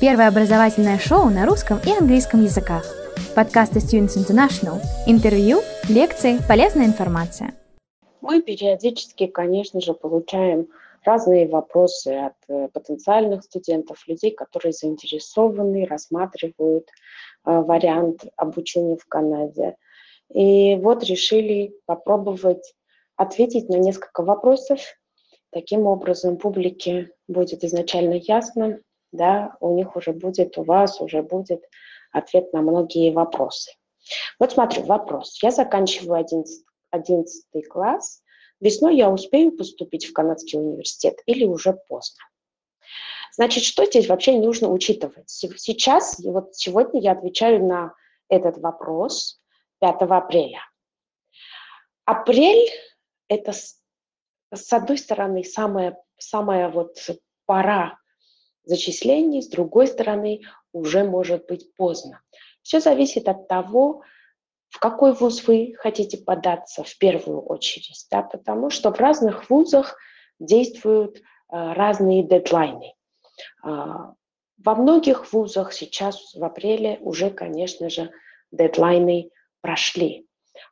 Первое образовательное шоу на русском и английском языках. Подкасты Students International. Интервью, лекции, полезная информация. Мы периодически, конечно же, получаем разные вопросы от э, потенциальных студентов, людей, которые заинтересованы, рассматривают э, вариант обучения в Канаде. И вот решили попробовать ответить на несколько вопросов. Таким образом, публике будет изначально ясно, да, у них уже будет, у вас уже будет ответ на многие вопросы. Вот смотрю, вопрос. Я заканчиваю 11, 11 класс. Весной я успею поступить в канадский университет или уже поздно? Значит, что здесь вообще нужно учитывать? Сейчас, вот сегодня я отвечаю на этот вопрос 5 апреля. Апрель – это, с одной стороны, самая, самая вот пора зачислений, с другой стороны, уже может быть поздно. Все зависит от того, в какой вуз вы хотите податься в первую очередь, да, потому что в разных вузах действуют э, разные дедлайны. Э, во многих вузах сейчас в апреле уже, конечно же, дедлайны прошли.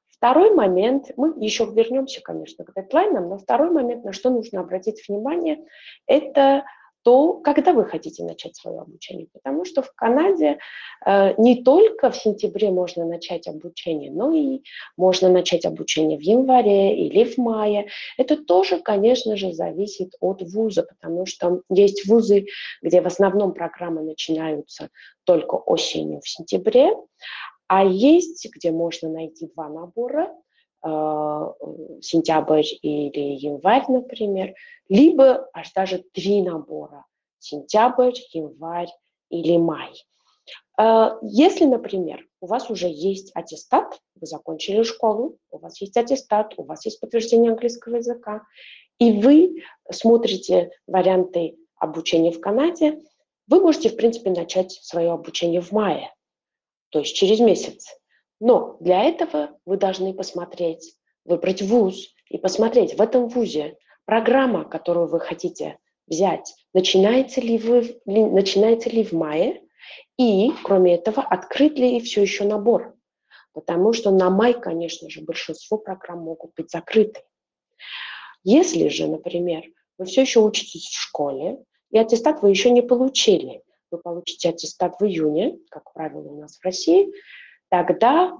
Второй момент, мы еще вернемся, конечно, к дедлайнам, но второй момент, на что нужно обратить внимание, это то когда вы хотите начать свое обучение? Потому что в Канаде э, не только в сентябре можно начать обучение, но и можно начать обучение в январе или в мае. Это тоже, конечно же, зависит от вуза, потому что есть вузы, где в основном программы начинаются только осенью в сентябре, а есть, где можно найти два набора – сентябрь или январь, например, либо аж даже три набора – сентябрь, январь или май. Э, если, например, у вас уже есть аттестат, вы закончили школу, у вас есть аттестат, у вас есть подтверждение английского языка, и вы смотрите варианты обучения в Канаде, вы можете, в принципе, начать свое обучение в мае, то есть через месяц. Но для этого вы должны посмотреть, выбрать вуз и посмотреть в этом вузе программа, которую вы хотите взять, начинается ли, вы, начинается ли в мае, и, кроме этого, открыт ли все еще набор. Потому что на май, конечно же, большинство программ могут быть закрыты. Если же, например, вы все еще учитесь в школе, и аттестат вы еще не получили, вы получите аттестат в июне, как правило у нас в России, тогда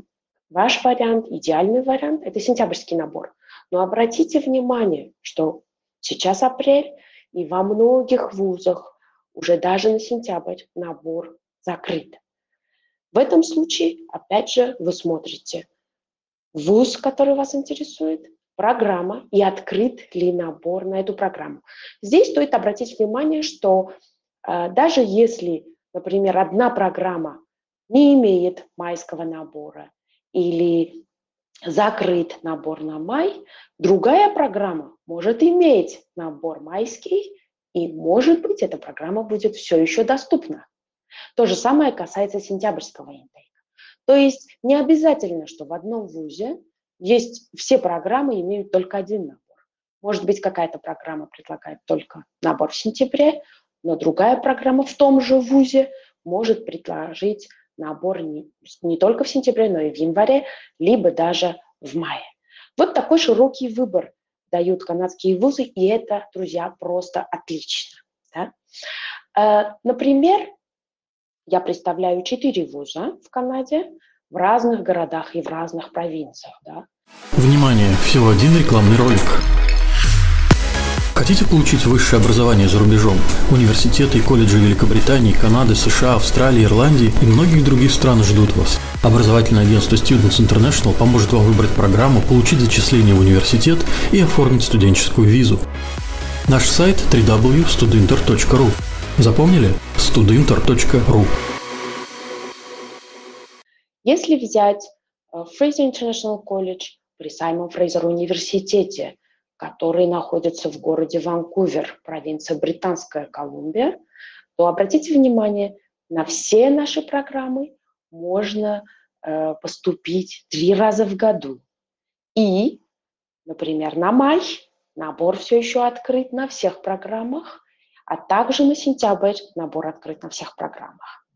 ваш вариант, идеальный вариант – это сентябрьский набор. Но обратите внимание, что сейчас апрель, и во многих вузах уже даже на сентябрь набор закрыт. В этом случае, опять же, вы смотрите вуз, который вас интересует, программа и открыт ли набор на эту программу. Здесь стоит обратить внимание, что э, даже если, например, одна программа не имеет майского набора или закрыт набор на май, другая программа может иметь набор майский, и, может быть, эта программа будет все еще доступна. То же самое касается сентябрьского интейка. То есть не обязательно, что в одном вузе есть все программы имеют только один набор. Может быть, какая-то программа предлагает только набор в сентябре, но другая программа в том же вузе может предложить набор не, не только в сентябре, но и в январе, либо даже в мае. Вот такой широкий выбор дают канадские вузы, и это, друзья, просто отлично. Да? Э, например, я представляю четыре вуза в Канаде в разных городах и в разных провинциях. Да? Внимание! Всего один рекламный ролик. Хотите получить высшее образование за рубежом? Университеты и колледжи Великобритании, Канады, США, Австралии, Ирландии и многих других стран ждут вас. Образовательное агентство Students International поможет вам выбрать программу, получить зачисление в университет и оформить студенческую визу. Наш сайт www.studinter.ru Запомнили? studinter.ru Если взять Fraser э, International College при Саймон Фрейзер университете – который находится в городе Ванкувер, провинция Британская Колумбия, то обратите внимание, на все наши программы можно э, поступить три раза в году. И, например, на май набор все еще открыт на всех программах, а также на сентябрь набор открыт на всех программах.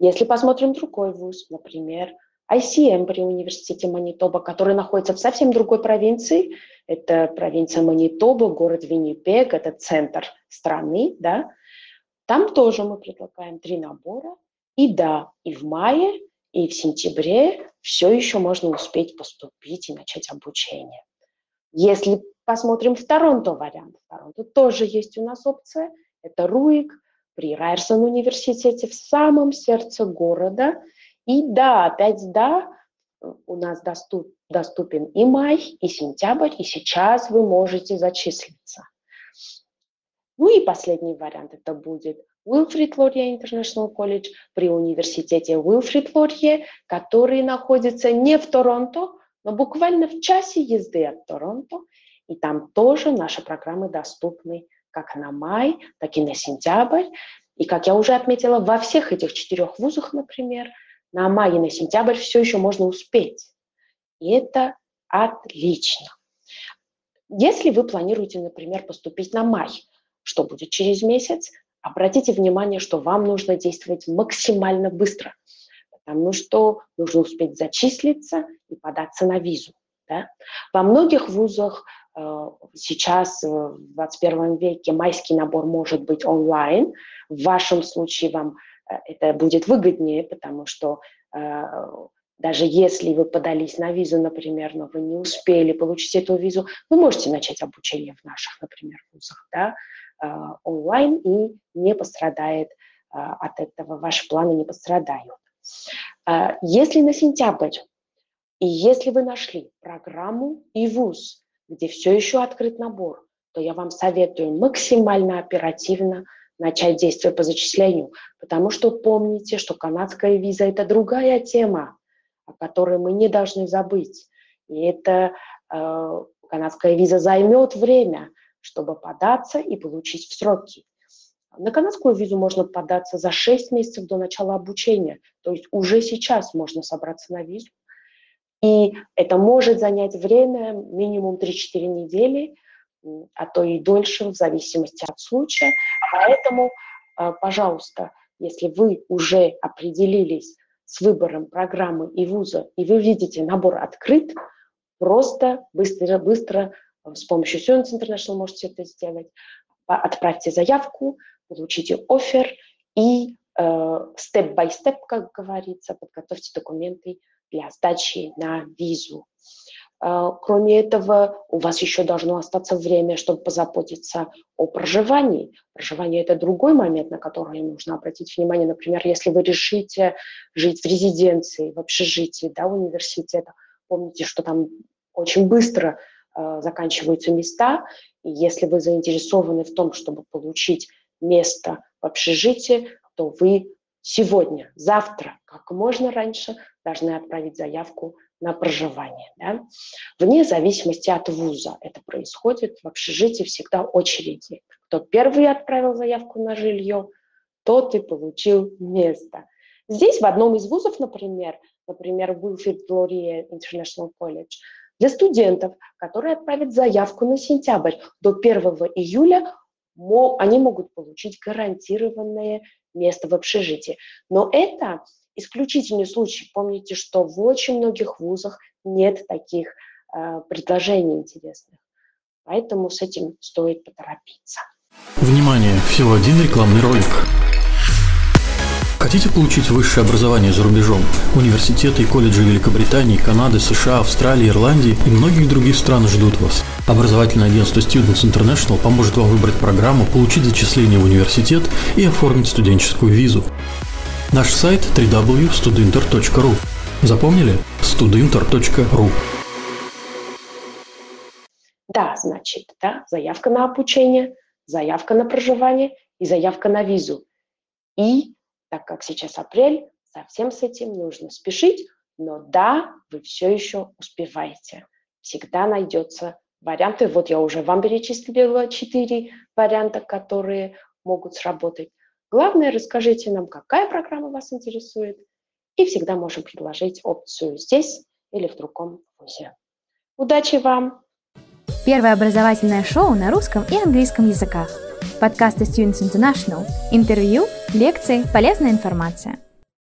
Если посмотрим другой вуз, например, ICM при университете Манитоба, который находится в совсем другой провинции, это провинция Манитоба, город Виннипег, это центр страны, да, там тоже мы предлагаем три набора. И да, и в мае, и в сентябре все еще можно успеть поступить и начать обучение. Если посмотрим в Торонто вариант, в Торонто тоже есть у нас опция – это Руик при Райерсон университете в самом сердце города. И да, опять да, у нас доступ, доступен и май, и сентябрь, и сейчас вы можете зачислиться. Ну и последний вариант это будет Уилфрид Лорье International College при университете Уилфрид Лорье, который находится не в Торонто, но буквально в часе езды от Торонто. И там тоже наши программы доступны как на май, так и на сентябрь. И, как я уже отметила, во всех этих четырех вузах, например, на май и на сентябрь все еще можно успеть. И это отлично. Если вы планируете, например, поступить на май, что будет через месяц, обратите внимание, что вам нужно действовать максимально быстро, потому что нужно успеть зачислиться и податься на визу. Да? Во многих вузах Э, сейчас э, в 21 веке майский набор может быть онлайн. В вашем случае вам это будет выгоднее, потому что даже если вы подались на визу, например, но вы не успели получить эту визу, вы можете начать обучение в наших, например, вузах да, онлайн и не пострадает от этого, ваши планы не пострадают. Если на сентябрь, и если вы нашли программу и вуз, где все еще открыт набор, то я вам советую максимально оперативно начать действие по зачислению, потому что помните, что канадская виза – это другая тема, о которой мы не должны забыть. И это э, канадская виза займет время, чтобы податься и получить в сроки. На канадскую визу можно податься за 6 месяцев до начала обучения, то есть уже сейчас можно собраться на визу, и это может занять время минимум 3-4 недели, а то и дольше, в зависимости от случая. Поэтому, а, пожалуйста, если вы уже определились с выбором программы и вуза, и вы видите набор открыт, просто быстро-быстро с помощью Students International можете это сделать. Отправьте заявку, получите офер и степ-бай-степ, uh, как говорится, подготовьте документы для сдачи на визу. А, кроме этого, у вас еще должно остаться время, чтобы позаботиться о проживании. Проживание – это другой момент, на который нужно обратить внимание. Например, если вы решите жить в резиденции, в общежитии да, университета, помните, что там очень быстро э, заканчиваются места, и если вы заинтересованы в том, чтобы получить место в общежитии, то вы сегодня, завтра, как можно раньше должны отправить заявку на проживание. Да? Вне зависимости от вуза это происходит. В общежитии всегда очереди. Кто первый отправил заявку на жилье, тот и получил место. Здесь в одном из вузов, например, например, Wilfrid Laurier International College, для студентов, которые отправят заявку на сентябрь до 1 июля, они могут получить гарантированное место в общежитии. Но это исключительный случай. Помните, что в очень многих вузах нет таких э, предложений интересных. Поэтому с этим стоит поторопиться. Внимание! Всего один рекламный ролик. Хотите получить высшее образование за рубежом? Университеты и колледжи Великобритании, Канады, США, Австралии, Ирландии и многих других стран ждут вас. Образовательное агентство Students International поможет вам выбрать программу, получить зачисление в университет и оформить студенческую визу. Наш сайт www.studinter.ru. Запомнили? studinter.ru. Да, значит, да, заявка на обучение, заявка на проживание и заявка на визу. И так как сейчас апрель, совсем с этим нужно спешить, но да, вы все еще успеваете. Всегда найдется варианты. Вот я уже вам перечислила четыре варианта, которые могут сработать. Главное, расскажите нам, какая программа вас интересует, и всегда можем предложить опцию здесь или в другом вузе. Удачи вам! Первое образовательное шоу на русском и английском языках – Подкасты Students International. Интервью, лекции, полезная информация –